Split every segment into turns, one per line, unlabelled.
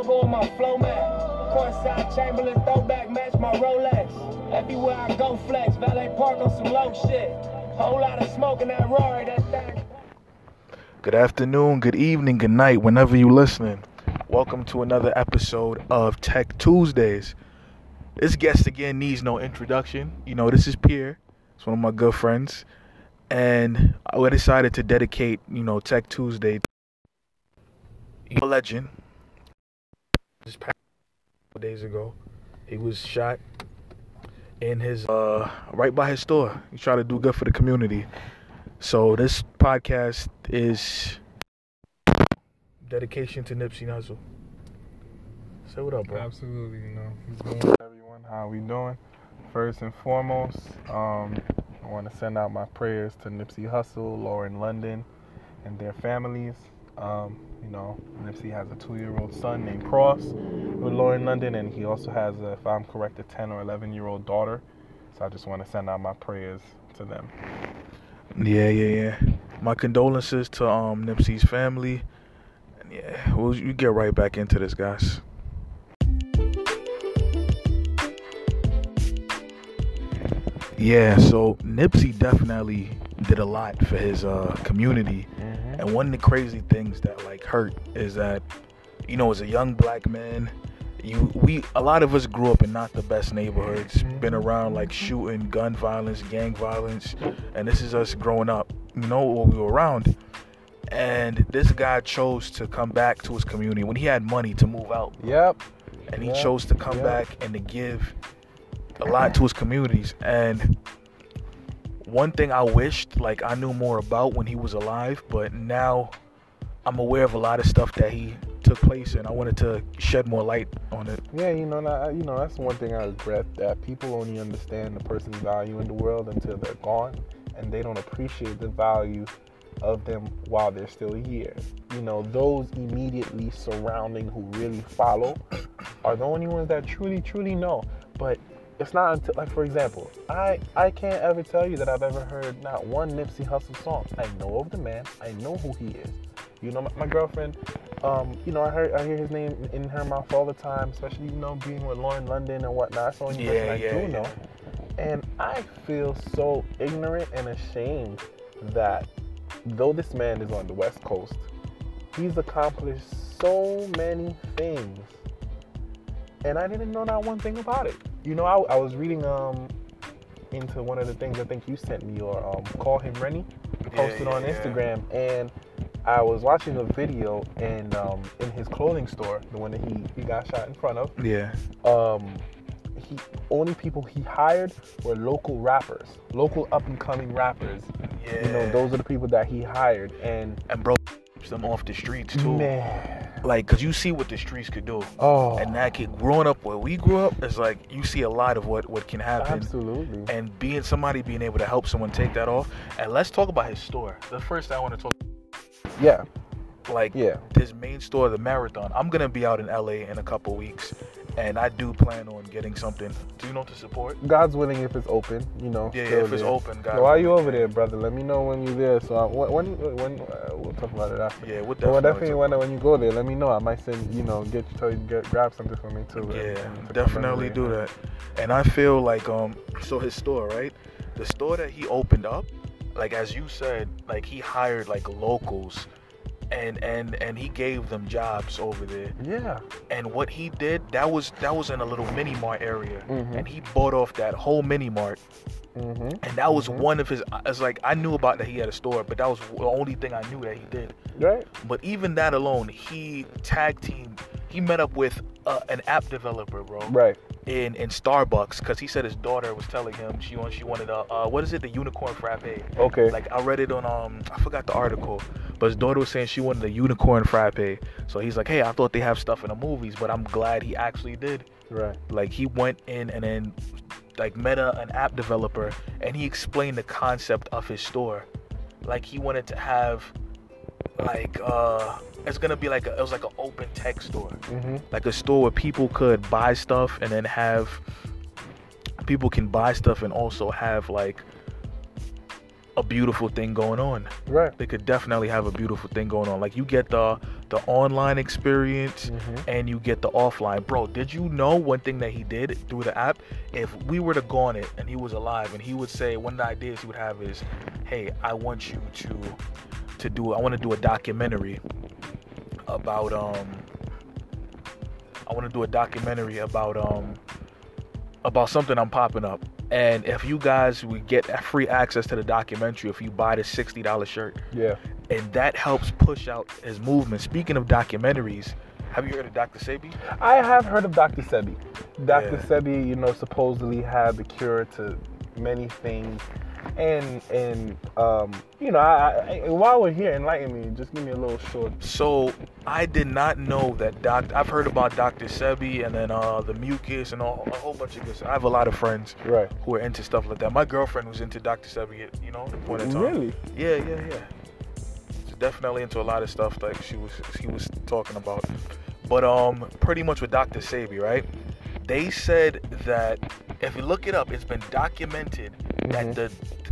logo on my flow mat. Courtside Chamberlain throwback match my Rolex. Everywhere I go flex, valet park on some low shit. Whole lot of smoke in that Rory, that thing.
Good afternoon, good evening, good night, whenever you're listening. Welcome to another episode of Tech Tuesdays. This guest again needs no introduction. You know, this is Pierre. It's one of my good friends. And I decided to dedicate, you know, Tech Tuesday to a legend. Just passed a couple days ago. He was shot in his uh right by his store. He tried to do good for the community. So this podcast is dedication to Nipsey Hussle. Say what up, bro.
Absolutely, you know. Going everyone? How we doing? First and foremost, um, I want to send out my prayers to Nipsey Hussle, Lauren London, and their families. Um, you know, Nipsey has a two-year-old son named Kross with Lauren London, and he also has, a, if I'm correct, a 10 or 11-year-old daughter. So I just want to send out my prayers to them.
Yeah, yeah, yeah. My condolences to um Nipsey's family. And yeah, we'll you get right back into this, guys. Yeah, so Nipsey definitely did a lot for his uh, community, and one of the crazy things that like hurt is that, you know, as a young black man, you we a lot of us grew up in not the best neighborhoods, been around like shooting, gun violence, gang violence, and this is us growing up. You know what we were around, and this guy chose to come back to his community when he had money to move out,
Yep.
and he
Yeah,
chose to come
yeah.
back and to give a lot to his communities. And one thing I wished like I knew more about when he was alive, but now I'm aware of a lot of stuff that he took place, and I wanted to shed more light on it.
Yeah, you know, you know, that's one thing I regret that people only understand the person's value in the world until they're gone, and they don't appreciate the value of them while they're still here. You know, those immediately surrounding who really follow are the only ones that truly, truly know. But it's not until, like, for example, I I can't ever tell you that I've ever heard not one Nipsey Hussle song. I know of the man. I know who he is. You know, my, my girlfriend. Um, you know, I heard I hear his name in her mouth all the time, especially you know being with Lauren London and whatnot. That's the only person
Yeah,
I
yeah,
do
yeah.
know. And I feel so ignorant and ashamed that though this man is on the West Coast, he's accomplished so many things. And I didn't know not one thing about it. You know, I, I was reading um into one of the things I think you sent me or um, call him Rennie posted
yeah,
on
yeah.
Instagram and I was watching a video and um, in his clothing store, the one that he, he got shot in front of,
Yeah,
um, he only people he hired were local rappers, local up and coming rappers.
yeah.
You know, those are the people that he hired, and
and bro them off the streets too.
man,
Like, cause you see what the streets could do.
oh,
And that kid growing up where we grew up is like you see a lot of what what can happen.
absolutely,
and being somebody being able to help someone take that off. And let's talk about his store. The first thing I want to talk
yeah,
like
yeah,
his main store, the Marathon. I'm gonna be out in LA in a couple weeks, and I do plan on getting something. Do you know to support?
God's willing if it's open, you know.
Yeah, yeah, if it's
there.
open, guys.
So while you over there, brother, let me know when you're there. So I, when when, uh, we'll talk about it after.
Yeah, we'll
But well,
definitely.
definitely when when you go there, let me know. I might send you know get tell you to get grab something for me too.
yeah,
to
definitely do that. And I feel like um, so his store, right? The store that he opened up, like as you said, like he hired like locals. And, and and he gave them jobs over there.
Yeah.
And what he did, that was that was in a little mini mart area,
Mhm.
and he bought off that whole mini mart.
Mm-hmm.
And that was
Mhm.
one of his. It's like I knew about that he had a store, but that was the only thing I knew that he did.
Right.
But even that alone, he tag team. He met up with uh, an app developer, bro,
Right.
in in Starbucks, because he said his daughter was telling him she want she wanted a uh, what is it, the unicorn frappe.
Okay.
Like I read it on um I forgot the article, but his daughter was saying she wanted a unicorn frappe. So he's like, hey, I thought they have stuff in the movies, but I'm glad he actually did.
right.
Like he went in and then like met a, an app developer and he explained the concept of his store. Like he wanted to have like uh it's gonna be like a, it was like an open tech store.
Mm-hmm.
Like a store where people could buy stuff and then have people can buy stuff and also have like a beautiful thing going on
Right.
they could definitely have a beautiful thing going on. Like you get the the online experience
Mhm.
and you get the offline. Bro, did you know one thing that he did through the app? If we were to go on it and he was alive and he would say one of the ideas he would have is, "Hey, I want you to to do I want to do a documentary about um I want to do a documentary about um about something I'm popping up. And if you guys would get free access to the documentary if you buy the $60 shirt,
Yeah.
and that helps push out his movement. Speaking of documentaries, have you heard of Dr. Sebi?
I have heard of Dr. Sebi. Dr.
Yeah.
Sebi, you know, supposedly had the cure to many things. And and um, you know, I, I, while we're here, enlighten me. Just give me a little short.
So I did not know that Doc. I've heard about Dr. Sebi and then uh, the mucus and all, a whole bunch of stuff. I have a lot of friends
Right.
who are into stuff like that. My girlfriend was into Dr. Sebi, you know, at one time.
Really?
Yeah, yeah, yeah. She's definitely into a lot of stuff like she was she was talking about. But um pretty much with Dr. Sebi, right? They said that if you look it up, it's been documented
Mhm.
that the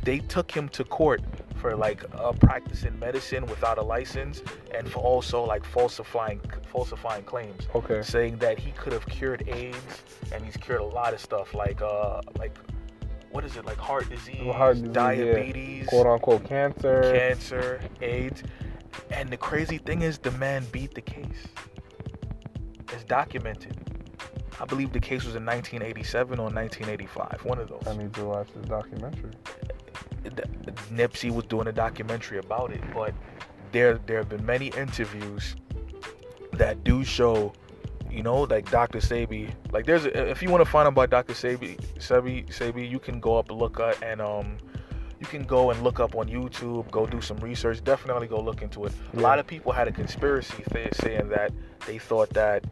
they took him to court for like uh, practicing medicine without a license and for also like falsifying falsifying claims
Okay.
saying that he could have cured AIDS and he's cured a lot of stuff like uh like what is it like heart disease,
Heart disease, yeah.
diabetes,
Quote unquote cancer.
cancer, AIDS. And the crazy thing is, the man beat the case. It's documented. I believe the case was in 1987 or 1985, one of those.
I need to watch this documentary.
Nipsey was doing a documentary about it, but there there have been many interviews that do show, you know, like Dr. Sebi. Like there's a, if you want to find out about Dr. Sebi, Sebi, Sebi, you can go up and look up and um you can go and look up on YouTube, go do some research. Definitely go look into it. A lot of people had a conspiracy theory saying that they thought that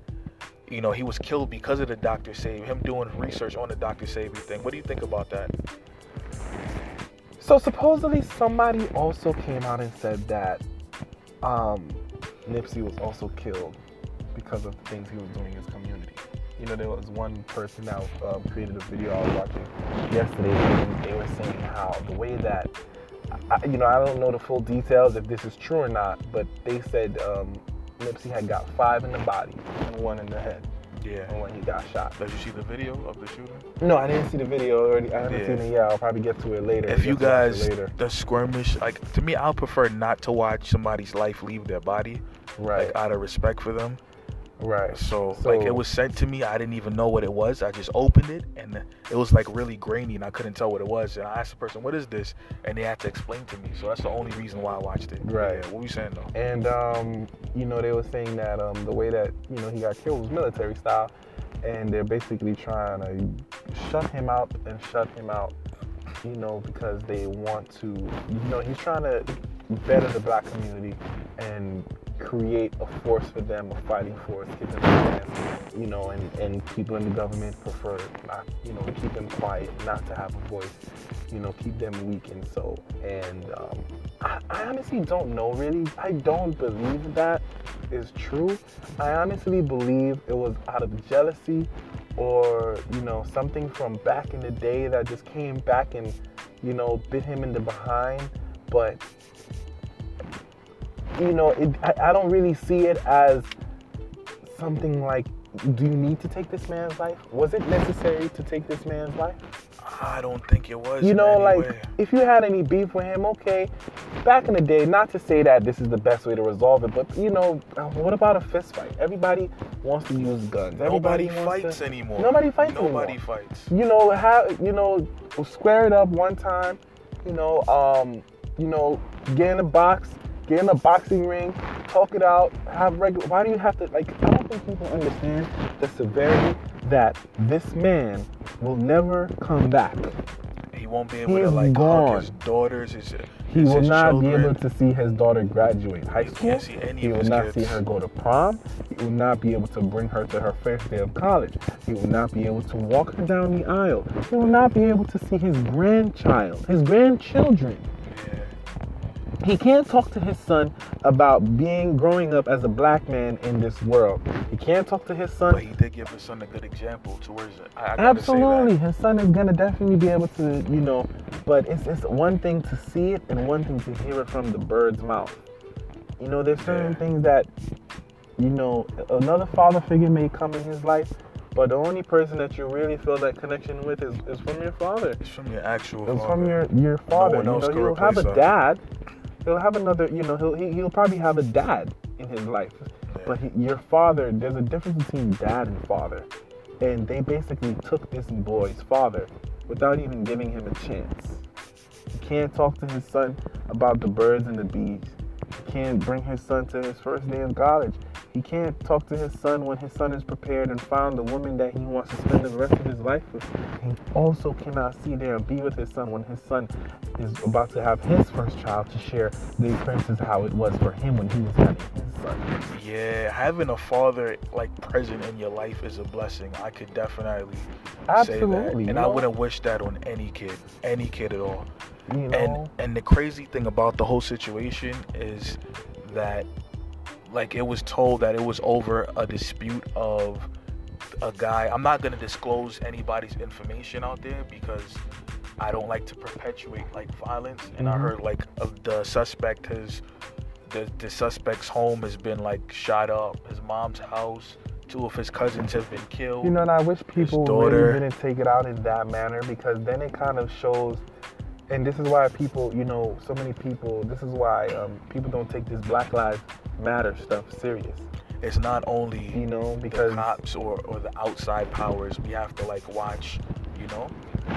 you know he was killed because of the Dr. Sebi, him doing research on the Dr. Sebi thing. What do you think about that?
So supposedly somebody also came out and said that um, Nipsey was also killed because of the things he was doing in his community. You know, there was one person that um, created a video I was watching yesterday, and they were saying how the way that, I, you know, I don't know the full details if this is true or not, but they said um, Nipsey had got five in the body and one in the head
Yeah.
And when he got shot.
Did you see the video of the shooting?
No, I didn't see the video already. I haven't
Yeah.
seen it yet. I'll probably get to it later.
If you
Get to watch it
guys,
later.
the skirmish, like to me, I'll prefer not to watch somebody's life leave their body,
right,
like out of respect for them.
Right.
So,
So-
like it was sent to me, I didn't even know what it was. I just opened it and it was like really grainy, and I couldn't tell what it was. And I asked the person, "What is this?" And they had to explain to me. So that's the only reason why I watched it.
Right.
Yeah, what were you saying though?
And um, you know, they were saying that um, the way that you know he got killed was military style, and they're basically trying to shut him out and shut him out, you know, because they want to, you know, he's trying to better the black community and create a force for them, a fighting force, give them chance, you know, and, and people in the government prefer not, you know, keep them quiet, not to have a voice, you know, keep them weak and so. And um, I, I honestly don't know really. I don't believe that is true. I honestly believe it was out of jealousy or, you know, something from back in the day that just came back and, you know, bit him in the behind. But you know, it, I, I don't really see it as something like, do you need to take this man's life? Was it necessary to take this man's life?
I don't think it was.
You know, like,
way.
if you had any beef with him, okay. Back in the day, not to say that this is the best way to resolve it, but, you know, uh, what about a fist fight? Everybody wants to use guns.
nobody
Everybody wants
fights
to,
anymore.
Nobody fights
Nobody
anymore.
fights.
You know, how? you know, square it up one time, you know, um, you know, get in a box, get in a boxing ring, talk it out, have regular. Why do you have to like? I don't think people understand the severity that this man will never come back.
He won't be able
He
to like
gone.
hug his daughters. His,
He will not be able to see his daughter graduate high
He
school.
can't see any
he will not
kids.
see her go to prom. He will not be able to bring her to her first day of college. He will not be able to walk her down the aisle. He will not be able to see his grandchild, his grandchildren.
Yeah.
He can't talk to his son about being growing up as a black man in this world. He can't talk to his son
But he did give his son a good example towards it.
Absolutely, his son is gonna definitely be able to, you know. But it's it's one thing to see it and one thing to hear it from the bird's mouth. You know, there's certain
Yeah.
things that you know, another father figure may come in his life, but the only person that you really feel that connection with is, is from your father.
It's from your actual
It's
father.
from your your father.
No one
you
else
know,
can
he'll have a dad. He'll have another. You know, he'll he, he'll probably have a dad in his life. But he, your father, there's a difference between dad and father, and they basically took this boy's father without even giving him a chance. He can't talk to his son about the birds and the bees. He can't bring his son to his first day of college. He can't talk to his son when his son is prepared and found the woman that he wants to spend the rest of his life with. He also cannot see there and be with his son when his son is about to have his first child to share the experiences how it was for him when he was having his son.
Yeah, having a father like present in your life is a blessing. I could definitely say
Absolutely,
that,
you
and I wouldn't wish that on any kid, any kid at all.
You know,
And and the crazy thing about the whole situation is that like it was told that it was over a dispute of a guy. I'm not gonna disclose anybody's information out there because I don't like to perpetuate like violence. And I
Mhm.
heard like the suspect has the the suspect's home has been like shot up. His mom's house. Two of his cousins have been killed.
You know, and I wish people really didn't take it out in that manner because then it kind of shows. And this is why people, you know, so many people. This is why um, people don't take this Black Lives Matter stuff serious.
it's not only
You know,
the
because
cops or, or the outside powers. We have to like watch, you know,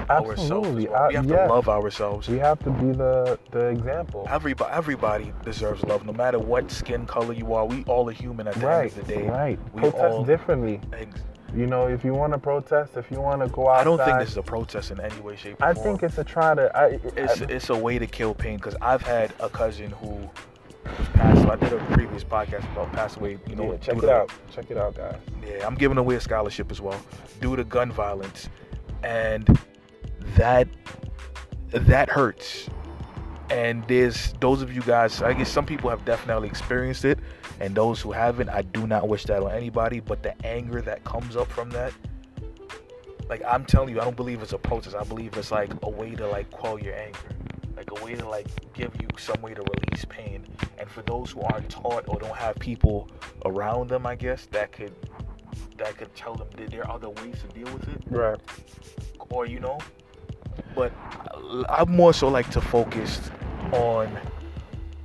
absolutely,
well. We have
yes.
to love ourselves.
we have to be the the example.
Everybody, everybody deserves love, no matter what skin color you are. We all are human at the
Right,
end of the day.
right.
We
Protest
all-
differently.
Ex-
You know, if you want to protest, if you want to go outside,
I don't think this is a protest in any way, shape, or
I
form.
think it's a try to. I,
it's
I,
it's a way to kill pain because I've had a cousin who was passed. I did a previous podcast about passed away. You know,
yeah, check it out. Check it out, guys.
Yeah, I'm giving away a scholarship as well due to gun violence, and that that hurts. And there's those of you guys. I guess some people have definitely experienced it, and those who haven't, I do not wish that on anybody. But the anger that comes up from that, like I'm telling you, I don't believe it's a protest. I believe it's like a way to like quell your anger, like a way to like give you some way to release pain. And for those who aren't taught or don't have people around them, I guess that could that could tell them that there are other ways to deal with it,
Right.
or you know. But I more so like to focus on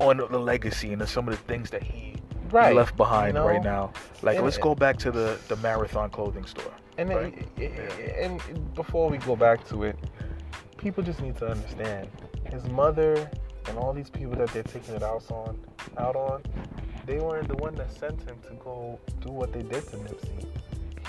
on the legacy and some of the things that he
Right.
left behind
You know?
right now. Like,
And-
let's go back to the the marathon clothing store.
And
Right.
it, and before we go back to it, people just need to understand his mother and all these people that they're taking it out on, out on, they weren't the one that sent him to go do what they did to Nipsey.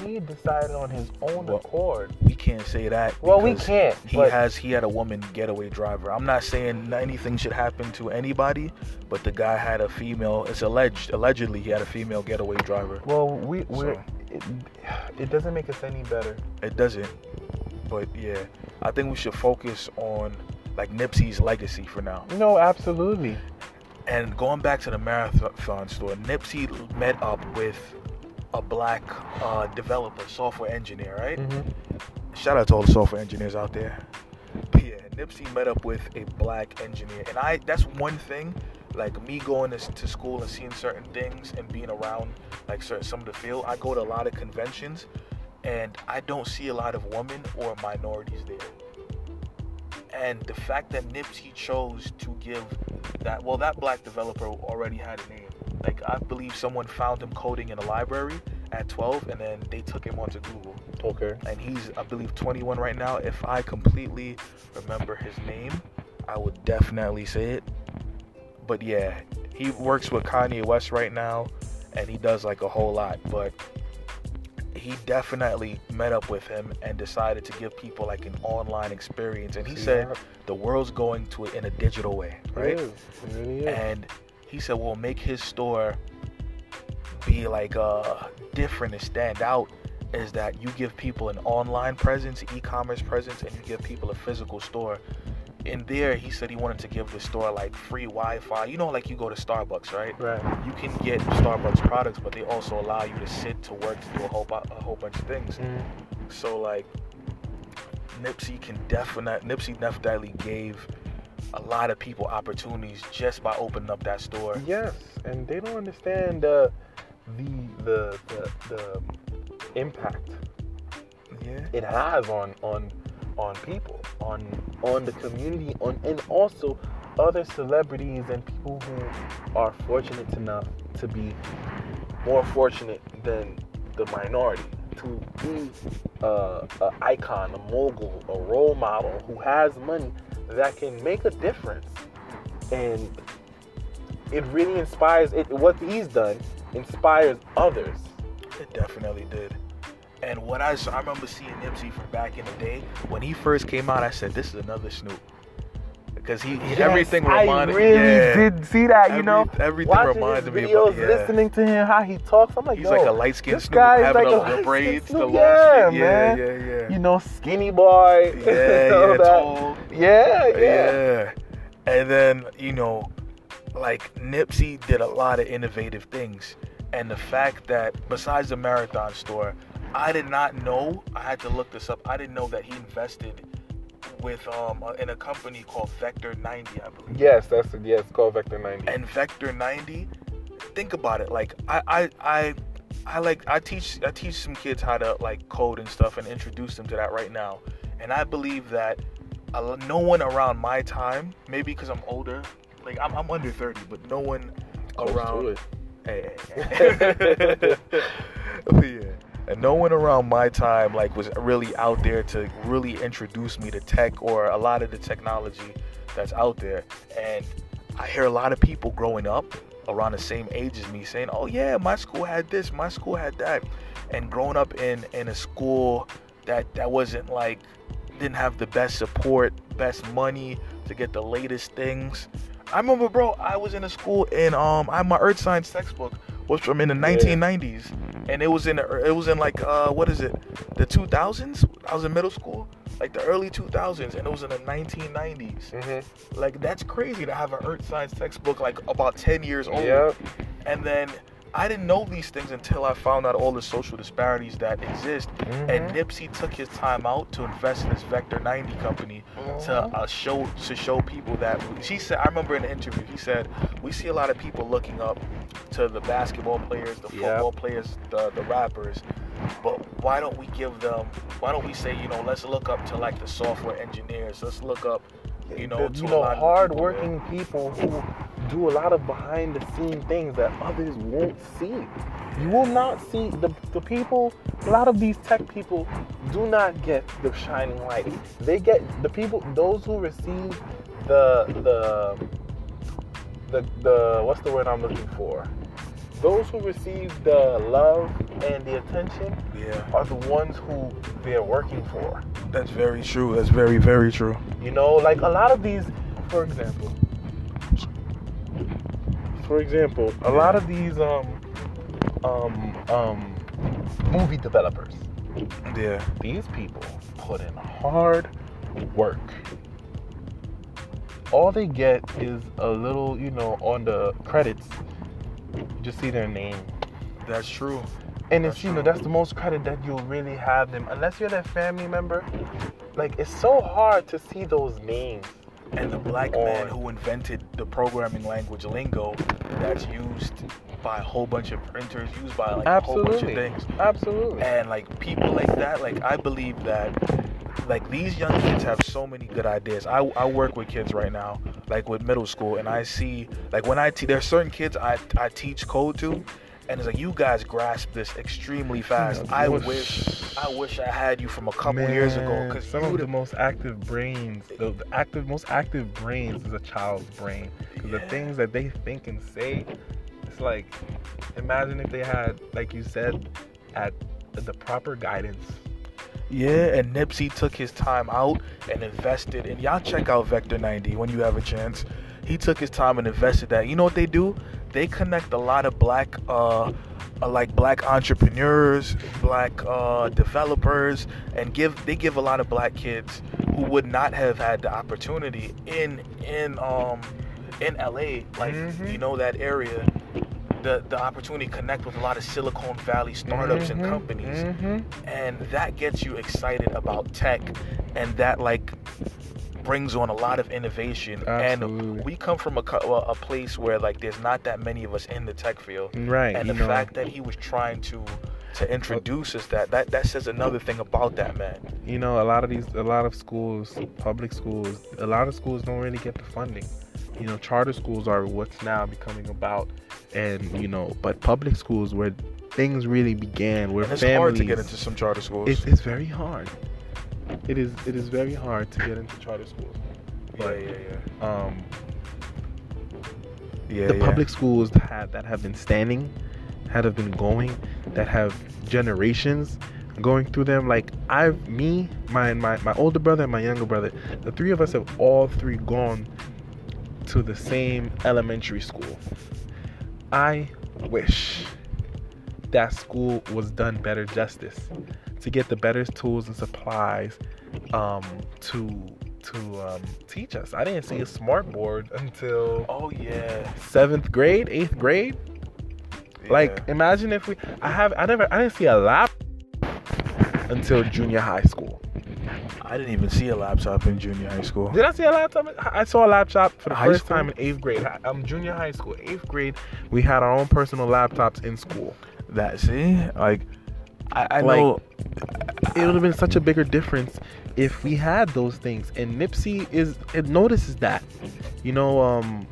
He decided on his own
Well,
accord.
We can't say that.
Well, we can't,
He has he had a woman getaway driver. I'm not saying anything should happen to anybody, but the guy had a female. It's alleged allegedly he had a female getaway driver.
Well, we we're,
So-
it, it doesn't make us any better.
It doesn't, but yeah, I think we should focus on like Nipsey's legacy for now.
No, absolutely.
And going back to the marathon store, Nipsey met up with a black uh, developer, software engineer, right?
hmm
Shout out to all the software engineers out there. But yeah, Nipsey met up with a black engineer, and I that's one thing. Like me going to, to school and seeing certain things and being around like certain, some of the field, I go to a lot of conventions, and I don't see a lot of women or minorities there. And the fact that Nipsey chose to give that well, that black developer already had a name. Like I believe someone found him coding in a library at 12, and then they took him onto Google
Okay.
and he's I believe 21 right now. If I completely remember his name, I would definitely say it. But yeah, he works with Kanye West right now, and he does like a whole lot. But he definitely met up with him and decided to give people like an online experience. And he
See
said the world's going to it in a digital way, right?
It is. It really is.
and he said we'll make his store be like uh different and stand out is that you give people an online presence e-commerce presence and you give people a physical store in there he said he wanted to give the store like free wi-fi you know like you go to starbucks right
right.
you can get starbucks products but they also allow you to sit to work to do a whole, a whole bunch of things
Mhm.
so like Nipsey can definitely Nipsey definitely gave a lot of people opportunities just by opening up that store.
Yes, and they don't understand the the the the, the impact
Yeah.
it has on on on people, on on the community, on and also other celebrities and people who are fortunate enough to be more fortunate than the minority to be uh, a icon, a mogul, a role model who has money that can make a difference, and it really inspires. It what he's done inspires others.
It definitely did. And what I I remember seeing Nipsey from back in the day when he first came out. I said, "This is another Snoop," because he, he everything
Yes,
reminded.
I really
yeah,
did see that. You know,
everything
watching
reminded me
videos,
about- yeah.
listening to him how he talks. I'm like,
He's like a light skinned Snoop,
guy
having
like a
the, braids, the
Snoop.
long
Yeah, man.
Yeah, yeah, yeah.
you know, skinny boy.
yeah, yeah, tall.
yeah, yeah,
Yeah. And then, you know, like Nipsey did a lot of innovative things. And the fact that besides the marathon store, I did not know, I had to look this up. I didn't know that he invested with um in a company called Vector 90, I believe.
Yes, that's it. Yes, called Vector 90.
And Vector 90, think about it. Like I I I I like I teach I teach some kids how to like code and stuff and introduce them to that right now. And I believe that no one around my time, maybe because I'm older, like I'm, I'm under 30, but no one
Close to
around
it.
Hey, hey, hey. yeah. And no one around my time like was really out there to really introduce me to tech or a lot of the technology that's out there. And I hear a lot of people growing up around the same age as me saying, "Oh yeah, my school had this, my school had that." And growing up in in a school that that wasn't like didn't have the best support, best money to get the latest things. I remember, bro, I was in a school and um, I my earth science textbook was from in the 1990s, and it was in the, it was in like uh, what is it, the 2000s? I was in middle school, like the early 2000s, and it was in the 1990s.
Mm-hmm.
Like that's crazy to have an earth science textbook like about 10 years old.
Yep.
And then I didn't know these things until I found out all the social disparities that exist. And
Mhm.
Nipsey took his time out to invest in this Vector 90 company to
Mhm.
uh, show to show people that she said. I remember in an interview he said we see a lot of people looking up to the basketball players, the
Yep.
football players, the the rappers. But why don't we give them? Why don't we say you know let's look up to like the software engineers? Let's look up you know
the,
to
you
a
know,
lot of the
hard-working people who do a lot of behind-the-scene things that others won't see. You will not see the, the people. A lot of these tech people do not get the shining light. They get the people, those who receive the the the the what's the word I'm looking for? Those who receive the love and the attention.
Yeah,
are the ones who they're working for.
that's very true. That's very very true.
You know, like a lot of these, for example, for example, a lot of these um um um movie developers,
Yeah.
these people put in hard work. All they get is a little, you know, on the credits, you just see their name.
That's true.
And it's
That's
you know that's the most credit that you'll really have them unless you're their family member. Like it's so hard to see those names.
And the black man who invented the programming language lingo that's used by a whole bunch of printers, used by like a whole bunch of
Absolutely,
things.
absolutely.
And like people like that, like I believe that like these young kids have so many good ideas. I, I work with kids right now, like with middle school, and I see like when I teach, there's certain kids I I teach code to, and it's like you guys grasp this extremely fast. I
wish-
wish I wish I had you from a couple years ago because
some of the most active brains, the, the active, most active brains is a child's brain. Because
Yeah.
the things that they think and say, it's like, imagine if they had, like you said, at the proper guidance.
Yeah, and Nipsey took his time out and invested. And y'all check out Vector 90 when you have a chance. He took his time and invested that. You know what they do? They connect a lot of black, uh, uh, like black entrepreneurs, black uh, developers, and give they give a lot of black kids who would not have had the opportunity in in um in LA, like
Mhm.
you know that area. The, the opportunity to connect with a lot of Silicon Valley startups and
Mhm,
companies
mhm.
and that gets you excited about tech and that like brings on a lot of innovation
Absolutely.
and we come from a, a place where like there's not that many of us in the tech field
Right.
and the
know,
fact that he was trying to to introduce us that that that says another thing about that man
you know, a lot of these, a lot of schools, public schools, a lot of schools don't really get the funding. You know, charter schools are what's now becoming about, and you know, but public schools where things really began, where
and it's
families,
hard to get into some charter schools
it's, it's very hard. It is, it is very hard to get into charter schools.
yeah
But
yeah
um,
yeah yeah
the
yeah.
public schools that have, that have been standing, that have been going, that have generations going through them. Like I've me, my my my older brother and my younger brother, the three of us have all three gone to the same elementary school. I wish that school was done better justice to get the better tools and supplies um, to to um, teach us. I didn't see a smart board until
oh yeah
seventh grade, eighth grade. Like, imagine if we. I have. I never. I didn't see a lap until junior high school.
I didn't even see a laptop in junior high school
Did I see a laptop? I saw a laptop for the
High
first
school?
time in eighth grade. I- Um, junior high school, eighth grade. We had our own personal laptops in school.
that see like I, I
Like,
know
It would have been such a bigger difference if we had those things. And Nipsey is it notices that, you know. Um,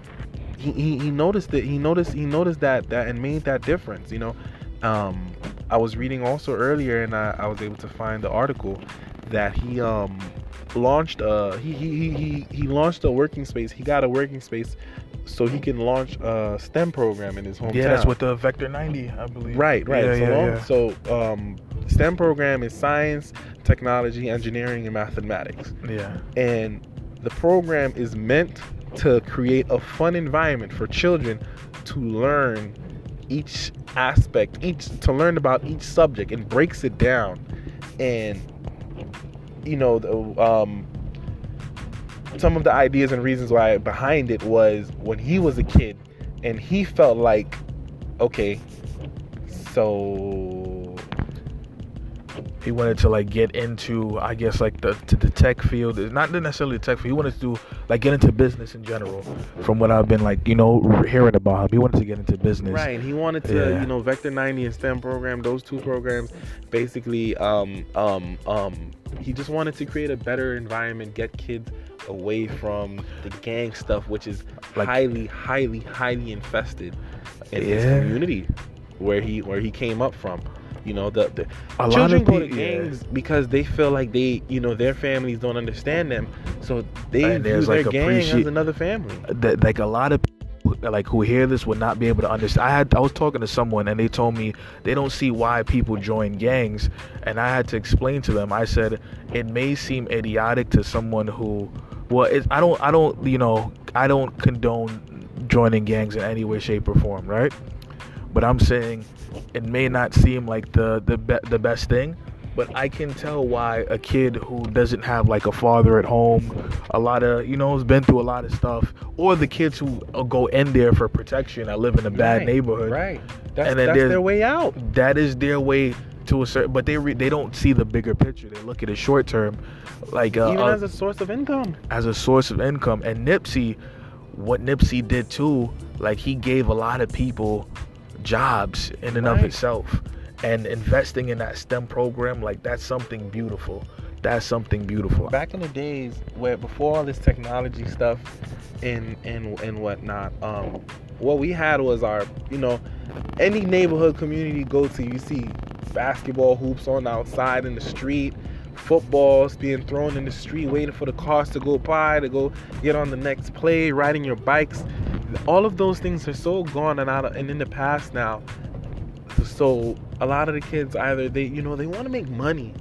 he, he, he noticed it. He noticed he noticed that that and made that difference. You know. Um, I was reading also earlier, and I, I was able to find the article that he um launched uh he, he he he he launched a working space. He got a working space so he can launch a STEM program in his hometown.
yeah that's with the Vector 90 I believe
Right, right.
yeah,
so,
yeah, yeah.
so um, STEM program is science, technology, engineering, and mathematics.
yeah
And the program is meant to create a fun environment for children to learn each aspect, each to learn about each subject, and breaks it down. And you know, the, um, some of the ideas and reasons why behind it was when he was a kid, and he felt like, okay, so
he wanted to like get into I guess like the to the tech field not necessarily the tech field he wanted to do like get into business in general from what I've been like you know hearing about him he wanted to get into business
Right. He wanted to,
Yeah.
you know, Vector 90 and STEM program, those two programs, basically, um, um, um, he just wanted to create a better environment, get kids away from the gang stuff, which is
Like-
highly, highly, highly infested in his community where he where he came up from. You know, the, the
a lot
children
of
go to
people yeah.
gangs because they feel like they, you know, their families don't understand them, so they
And
view
there's,
their
like,
gang as another family.
that like a lot of people like who hear this would not be able to understand. I had I was talking to someone and they told me they don't see why people join gangs, and I had to explain to them. I said it may seem idiotic to someone who, well, it, I don't I don't you know I don't condone joining gangs in any way, shape, or form, right? But I'm saying it may not seem like the the be- the best thing, but I can tell why a kid who doesn't have like a father at home, a lot of you know has been through a lot of stuff, or the kids who go in there for protection I live in a bad
Right,
neighborhood,
Right. That's,
And then
that's their way out.
that is their way to a certain, but they re- they don't see the bigger picture. They look at it short term, like uh,
Even
uh,
as a source of income.
as a source of income. And Nipsey, what Nipsey did too, like he gave a lot of people jobs in and of itself. And investing in that STEM program, like that's something beautiful. That's something beautiful.
Back in the days where before all this technology stuff and and and whatnot, um, what we had was our, you know, any neighborhood community go to, you see basketball hoops on the outside in the street, footballs being thrown in the street, waiting for the cars to go by to go get on the next play, riding your bikes. All of those things are so gone and out of, and in the past now. So a lot of the kids either they, you know, they want to make money.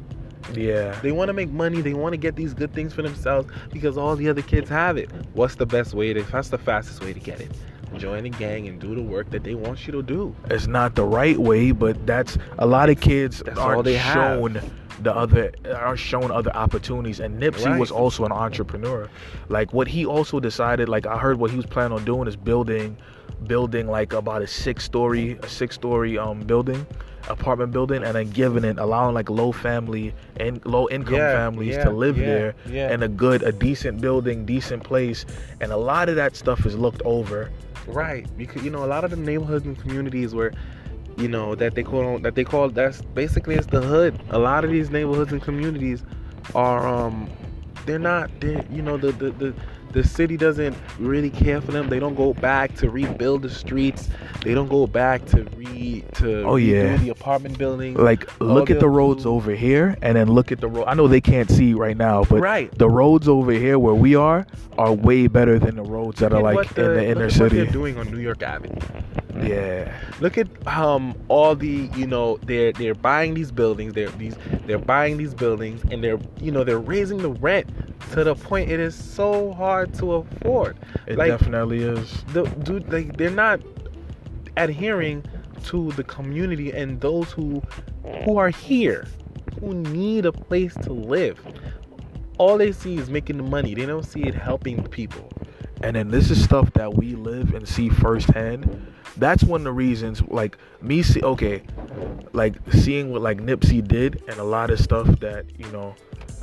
Yeah.
They want to make money. They want to get these good things for themselves because all the other kids have it. What's the best way to? That's the fastest way to get it. Join a gang and do the work that they want you to do.
It's not the right way, but that's a lot of kids
That's all
aren't
they have.
The other are shown other opportunities. And Nipsey
Right.
was also an entrepreneur. Like what he also decided, like I heard what he was planning on doing is building building like about a six story a six story um building apartment building and then giving it, allowing like low family and low income
Yeah,
families
yeah,
to live
yeah,
there
yeah.
in a good, a decent building, decent place, and a lot of that stuff is looked over.
Right, because you know a lot of the neighborhoods and communities where, you know, that they call that they call that's basically it's the hood. A lot of these neighborhoods and communities are um, they're not they you know the the the the city doesn't really care for them. They don't go back to rebuild the streets. They don't go back to re to
Oh, yeah.
the apartment buildings.
Like, look at the roads
do-
over here, and then look at the road. I know they can't see right now, but
Right.
the roads over here where we are are way better than the roads that are like
what
in the
look
inner
What
city.
they're doing on New York Avenue.
Yeah.
Look at um all the you know they're they're buying these buildings they're these they're buying these buildings and they're you know they're raising the rent to the point it is so hard to afford.
It
like
definitely is.
the dude like they're not adhering to the community and those who who are here who need a place to live. All they see is making the money. They don't see it helping the people.
And then this is stuff that we live and see firsthand. That's one of the reasons, like me, see, okay, like seeing what like Nipsey did and a lot of stuff that you know,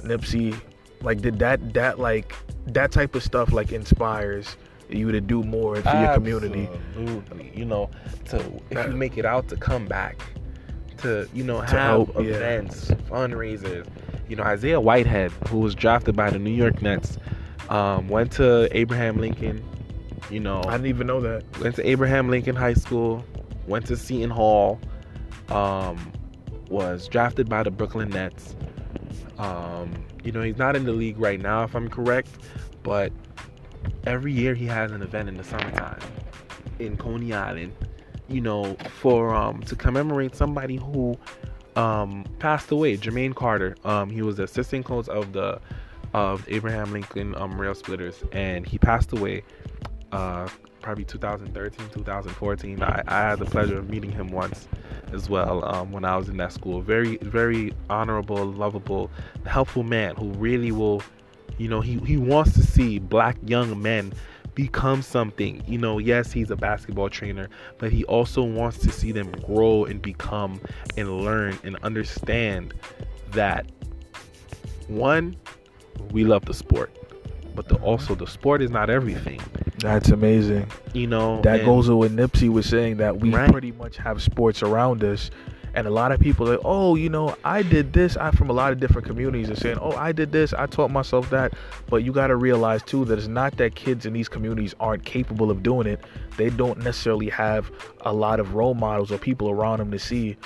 Nipsey, like did that that like that type of stuff like inspires you to do more for your community.
Absolutely. You know, to if
That-
you make it out to come back, to you know have
help, yeah.
events, fundraisers. You know, Isaiah Whitehead, who was drafted by the New York Nets, um, went to Abraham Lincoln. You know,
I didn't even know that.
went to Abraham Lincoln High School, went to Seton Hall, um, was drafted by the Brooklyn Nets. Um, you know, he's not in the league right now, if I'm correct, but every year he has an event in the summertime in Coney Island, you know, for um to commemorate somebody who um passed away, Jermaine Carter. Um, he was the assistant coach of the of Abraham Lincoln um Rail Splitters, and he passed away uh, probably 2013, 2014. I, I had the pleasure of meeting him once as well um, when I was in that school. Very, very honorable, lovable, helpful man who really will, you know, he, he wants to see black young men become something. You know, yes, he's a basketball trainer, but he also wants to see them grow and become and learn and understand that one, we love the sport, but the, also the sport is not everything.
That's amazing.
You know,
That goes with what Nipsey was saying that we
Right.
pretty much have sports around us. And a lot of people are like, oh, you know, I did this. I'm from a lot of different communities are saying, oh, I did this. I taught myself that. But you got to realize, too, that it's not that kids in these communities aren't capable of doing it. They don't necessarily have a lot of role models or people around them to see,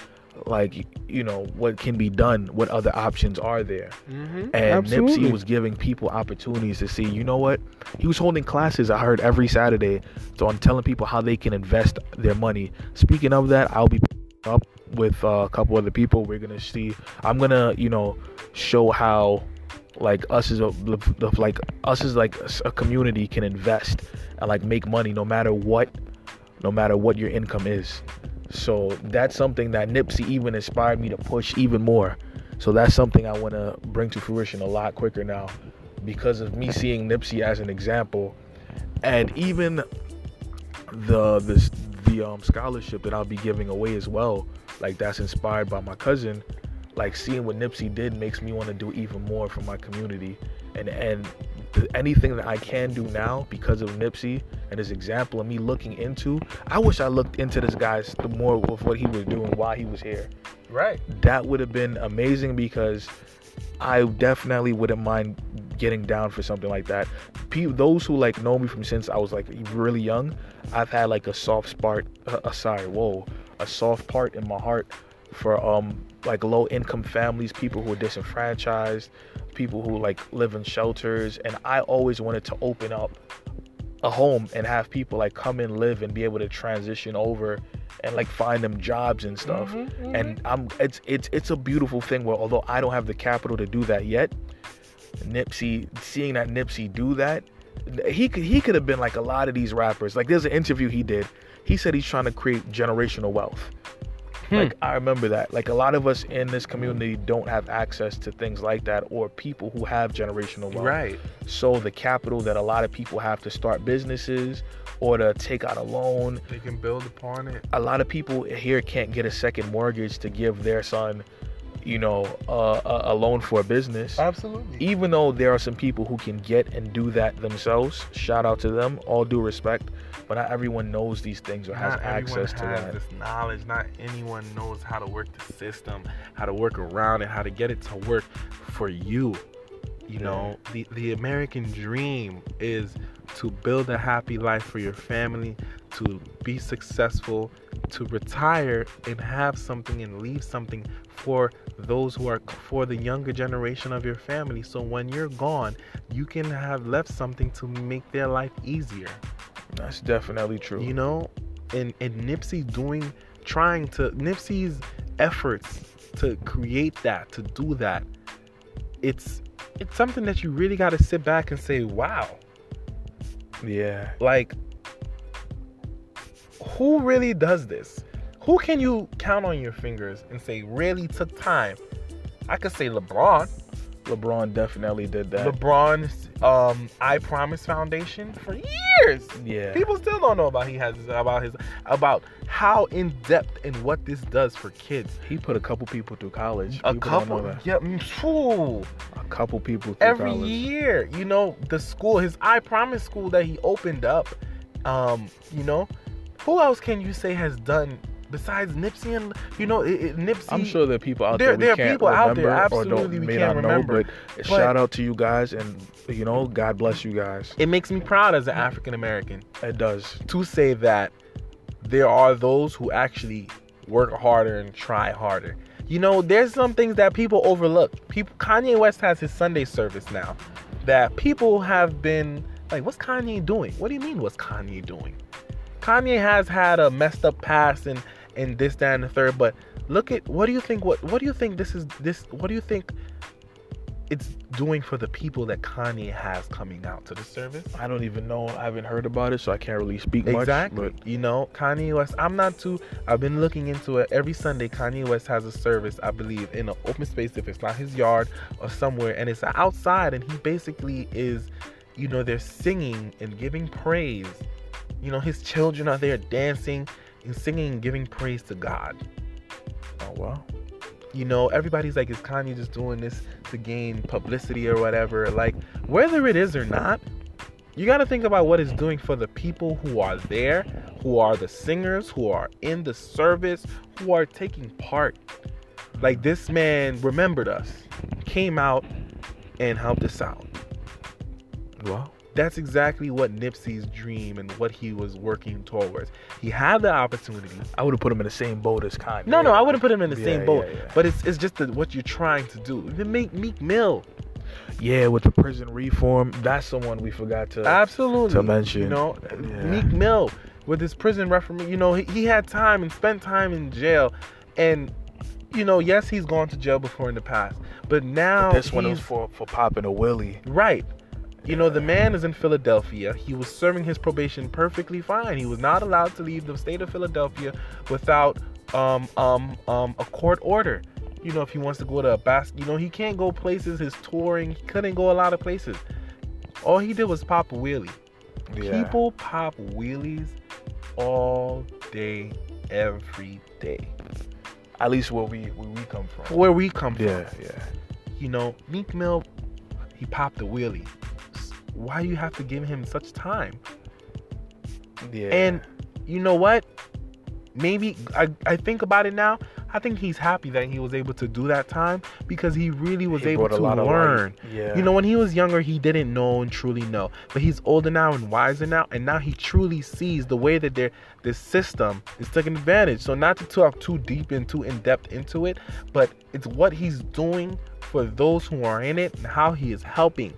like, you know, what can be done, what other options are there.
Mhm,
And
absolutely.
Nipsey was giving people opportunities to see, you know what? He was holding classes, I heard, every Saturday so i'm telling people how they can invest their money. Speaking of that, I'll be up with uh, a couple other people. We're going to see, I'm going to, you know, show how like us as a like us as like a community can invest and like make money no matter what no matter what your income is so that's something that nipsey even inspired me to push even more. So that's something i want to bring to fruition a lot quicker now because of me seeing nipsey as an example. And even the the the um scholarship that I'll be giving away as well like that's inspired by my cousin like seeing what Nipsey did makes me want to do even more for my community. And and anything that I can do now because of Nipsey and his example of me looking into I wish I looked into this guy's the more of what he was doing while he was here
right.
that would have been amazing because I definitely wouldn't mind getting down for something like that. Pe- those who like know me from since I was like really young, I've had like a soft spot. Uh, uh, sorry, whoa, a soft part in my heart for um like low income families, people who are disenfranchised, people who like live in shelters, and I always wanted to open up a home and have people like come and live and be able to transition over and like find them jobs and stuff.
Mhm,
And I'm it's it's it's a beautiful thing where although I don't have the capital to do that yet, Nipsey seeing that Nipsey do that, he could he could have been like a lot of these rappers. Like there's an interview he did. He said he's trying to create generational wealth.
Hmm.
Like I remember that. Like a lot of us in this community don't have access to things like that or people who have generational wealth.
Right.
So the capital that a lot of people have to start businesses or to take out a loan.
They can build upon it.
A lot of people here can't get a second mortgage to give their son, you know, uh, a, a loan for a business.
Absolutely.
Even though there are some people who can get and do that themselves, shout out to them, all due respect. But not everyone knows these things or has
not everyone
access to
has
that.
this knowledge. Not anyone knows how to work the system, how to work around it, how to get it to work for you. You
Yeah.
know, the the American dream is to build a happy life for your family, to be successful, to retire and have something and leave something for those who are for the younger generation of your family. So when you're gone, you can have left something to make their life easier
That's definitely true.
you know and and nipsey doing trying to nipsey's efforts to create that to do that it's it's something that you really got to sit back and say wow
yeah.
like who really does this? Who can you count on your fingers and say really took time i could say lebron
LeBron definitely did that.
lebron's um i promise foundation for years
yeah.
People still don't know about he has about his about how in depth and what this does for kids.
he put a couple people through college.
A
People
couple, yeah, mm, phew.
A couple people through
every
college.
year. You know the school, his I Promise school that he opened up. Um, you know, who else can you say has done besides Nipsey and you know it, it, Nipsey?
I'm sure there are people out
There-
there, we
there are people out there,
remember or
absolutely,
don't,
we
may
can't
not
remember.
know, but,
But-
shout out to you guys and you know, God bless you guys.
It makes me proud as an African American
It does.
to say that there are those who actually work harder and try harder. You know, there's some things that people overlook. People Kanye West has his Sunday service now that people have been like, what's Kanye doing? What do you mean what's Kanye doing? Kanye has had a messed up past and and this, that, and the third, but look at what do you think what what do you think this is this what do you think it's doing for the people that Kanye has coming out to the service?
I don't even know. I haven't heard about it, so I can't really speak much.
Exactly.
But
You know, Kanye West. I'm not too. I've been looking into it. Every Sunday, Kanye West has a service, I believe, in an open space if it's not his yard or somewhere, and it's outside, and he basically is, you know, they're singing and giving praise. You know, his children are there dancing and singing and giving praise to God.
oh well.
You know, everybody's like, is Kanye just doing this to gain publicity or whatever? Like, whether it is or not, you got to think about what it's doing for the people who are there, who are the singers, who are in the service, who are taking part. Like, this man remembered us, came out and helped us out.
Well,
That's exactly what Nipsey's dream and what he was working towards. He had the opportunity.
I would have put him in the same boat as Kanye.
No, no, I wouldn't put him in the
Yeah,
same boat.
yeah, yeah.
But it's it's just the, what you're trying to do. Even make Meek Mill.
Yeah, with the prison reform, that's someone we forgot to.
Absolutely.
to mention.
You know,
Yeah.
Meek Mill with his prison reform. You know, he, he had time and spent time in jail, and you know, yes, he's gone to jail before in the past, but now
But this one was for for popping a willie.
right. You know, the man is in Philadelphia. He was serving his probation perfectly fine. He was not allowed to leave the state of Philadelphia without um um um a court order. You know, if he wants to go to a bas, you know, he can't go places. His touring, he couldn't go a lot of places. All he did was pop a wheelie.
Yeah.
People pop wheelies all day, every day.
At least where we where we come from.
Where we come from,
Yeah, yeah.
you know, Meek Mill, he popped a wheelie. Why do you have to give him such time?
Yeah.
And you know what? Maybe I, I think about it now. I think he's happy that he was able to do that time because he really was
He
able to learn.
Yeah.
You know, when he was younger, he didn't know and truly know. But he's older now and wiser now, and now he truly sees the way that their the system is taking advantage. So not to talk too deep and too in depth into it, but it's what he's doing for those who are in it and how he is helping.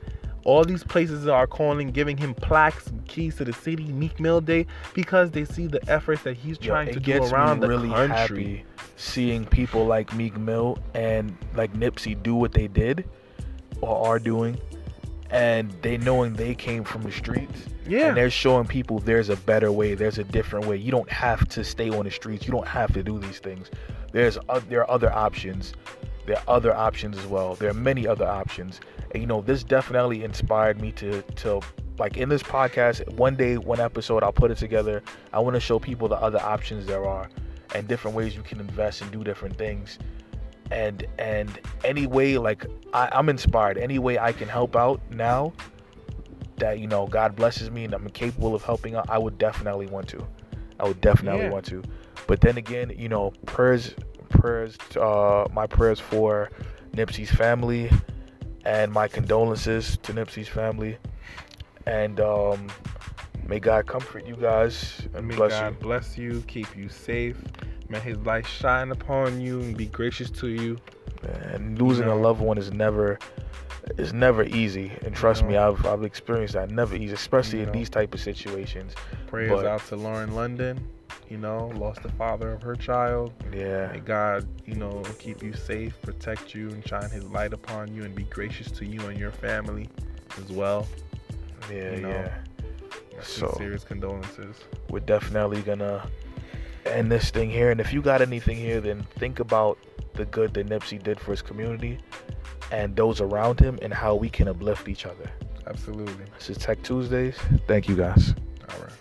All these places are calling, giving him plaques and keys to the city, Meek Mill Day, because they see the efforts that he's trying
it
to do around the
really
country.
seeing people like Meek Mill and like Nipsey do what they did or are doing, and they knowing they came from the streets.
Yeah.
And they're showing people there's a better way, there's a different way. You don't have to stay on the streets. You don't have to do these things. There's uh, there are other options. There are other options as well. There are many other options. And you know, this definitely inspired me to to like in this podcast, one day, one episode, I'll put it together. I want to show people the other options there are and different ways you can invest and do different things. And and any way, like I, I'm inspired. Any way I can help out now, that you know God blesses me and I'm capable of helping out, I would definitely want to. I would definitely
Yeah.
want to. But then again, you know, prayers, prayers, uh, my prayers for Nipsey's family, and my condolences to Nipsey's family, and um, may God comfort you guys and
May
bless
God
you.
bless you, keep you safe. May His light shine upon you and be gracious to you.
And losing
know.
a loved one is never is never easy. And trust me,
know.
I've I've experienced that. Never easy, especially
You
in these type of situations.
Prayers
But-
out to Lauren London. You know, lost the father of her child.
Yeah.
May God, you know, keep you safe, protect you, and shine His light upon you, and be gracious to you and your family as well.
Yeah,
you know.
yeah.
My
So-
serious condolences.
we're definitely gonna end this thing here. And if you got anything here, then think about the good that Nipsey did for his community and those around him and how we can uplift each other.
Absolutely.
This is Tech Tuesdays. Thank you guys.
All right.